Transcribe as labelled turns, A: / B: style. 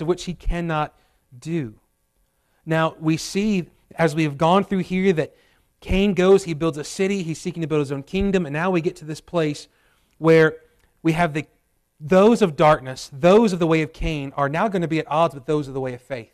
A: of which he cannot do. Now, we see as we have gone through here that Cain goes, he builds a city, he's seeking to build his own kingdom, and now we get to this place where we have the those of darkness, those of the way of Cain, are now going to be at odds with those of the way of faith.